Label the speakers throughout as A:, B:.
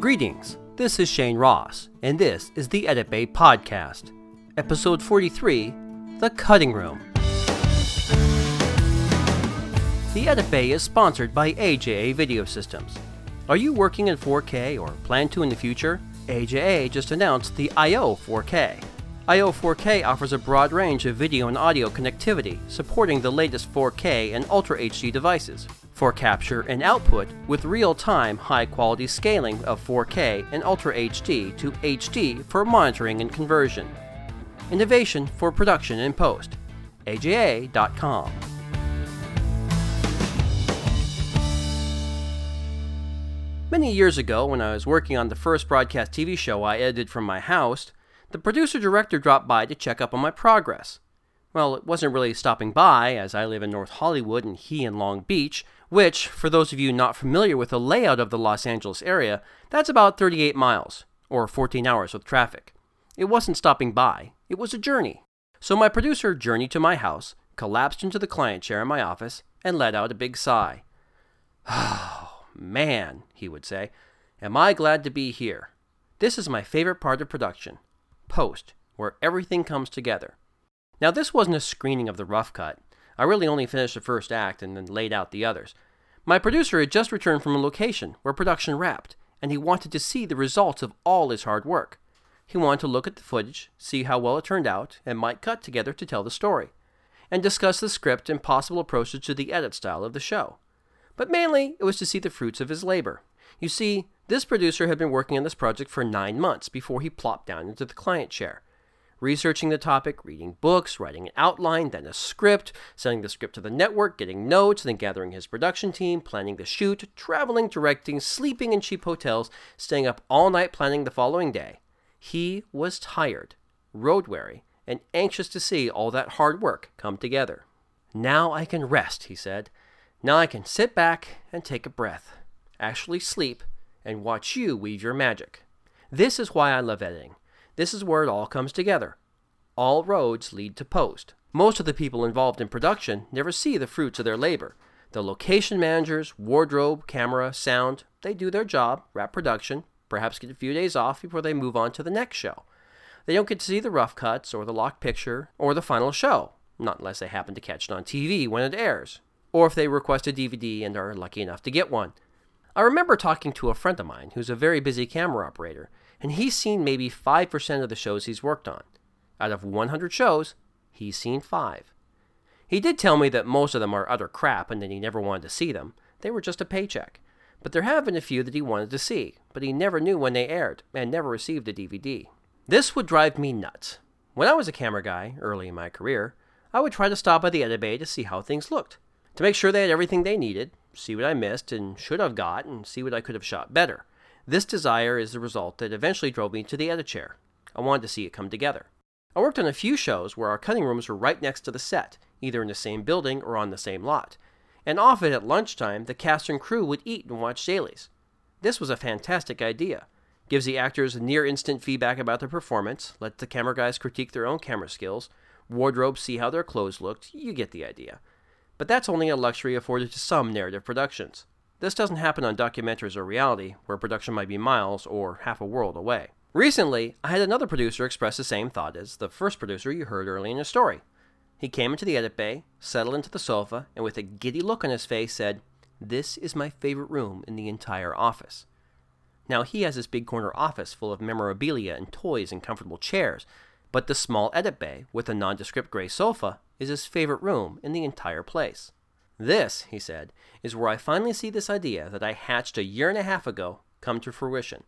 A: Greetings, this is Shane Ross, and this is the Edit Bay Podcast, Episode 43 The Cutting Room. The Edit Bay is sponsored by AJA Video Systems. Are you working in 4K or plan to in the future? AJA just announced the IO 4K. IO 4K offers a broad range of video and audio connectivity, supporting the latest 4K and Ultra HD devices for capture and output with real time high quality scaling of 4K and Ultra HD to HD for monitoring and conversion. Innovation for production and post. AJA.com. Many years ago, when I was working on the first broadcast TV show I edited from my house, the producer director dropped by to check up on my progress. Well, it wasn't really stopping by, as I live in North Hollywood and he in Long Beach, which, for those of you not familiar with the layout of the Los Angeles area, that's about 38 miles, or 14 hours with traffic. It wasn't stopping by, it was a journey. So my producer journeyed to my house, collapsed into the client chair in my office, and let out a big sigh. Oh, man, he would say, am I glad to be here. This is my favorite part of production post, where everything comes together. Now, this wasn't a screening of the rough cut. I really only finished the first act and then laid out the others. My producer had just returned from a location where production wrapped, and he wanted to see the results of all his hard work. He wanted to look at the footage, see how well it turned out, and might cut together to tell the story, and discuss the script and possible approaches to the edit style of the show. But mainly, it was to see the fruits of his labor. You see, this producer had been working on this project for nine months before he plopped down into the client chair. Researching the topic, reading books, writing an outline, then a script, sending the script to the network, getting notes, then gathering his production team, planning the shoot, traveling, directing, sleeping in cheap hotels, staying up all night planning the following day. He was tired, road weary, and anxious to see all that hard work come together. Now I can rest, he said. Now I can sit back and take a breath, actually sleep, and watch you weave your magic. This is why I love editing. This is where it all comes together. All roads lead to post. Most of the people involved in production never see the fruits of their labor. The location managers, wardrobe, camera, sound, they do their job, wrap production, perhaps get a few days off before they move on to the next show. They don't get to see the rough cuts or the locked picture or the final show, not unless they happen to catch it on TV when it airs, or if they request a DVD and are lucky enough to get one. I remember talking to a friend of mine who's a very busy camera operator, and he's seen maybe 5% of the shows he's worked on. Out of 100 shows, he's seen 5. He did tell me that most of them are utter crap and that he never wanted to see them. They were just a paycheck. But there have been a few that he wanted to see, but he never knew when they aired and never received a DVD. This would drive me nuts. When I was a camera guy, early in my career, I would try to stop by the edit bay to see how things looked, to make sure they had everything they needed, see what I missed and should have got, and see what I could have shot better. This desire is the result that eventually drove me to the edit chair. I wanted to see it come together. I worked on a few shows where our cutting rooms were right next to the set, either in the same building or on the same lot. And often at lunchtime, the cast and crew would eat and watch dailies. This was a fantastic idea. Gives the actors near instant feedback about their performance, let the camera guys critique their own camera skills, wardrobe see how their clothes looked, you get the idea but that's only a luxury afforded to some narrative productions. This doesn't happen on documentaries or reality, where production might be miles or half a world away. Recently, I had another producer express the same thought as the first producer you heard early in the story. He came into the edit bay, settled into the sofa, and with a giddy look on his face said, This is my favorite room in the entire office. Now, he has this big corner office full of memorabilia and toys and comfortable chairs, but the small edit bay with a nondescript gray sofa is his favorite room in the entire place. This, he said, is where I finally see this idea that I hatched a year and a half ago come to fruition.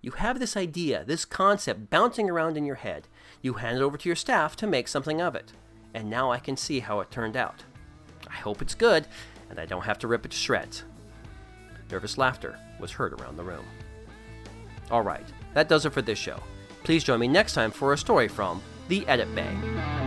A: You have this idea, this concept bouncing around in your head. You hand it over to your staff to make something of it. And now I can see how it turned out. I hope it's good, and I don't have to rip it to shreds. Nervous laughter was heard around the room. All right, that does it for this show. Please join me next time for a story from The Edit Bay.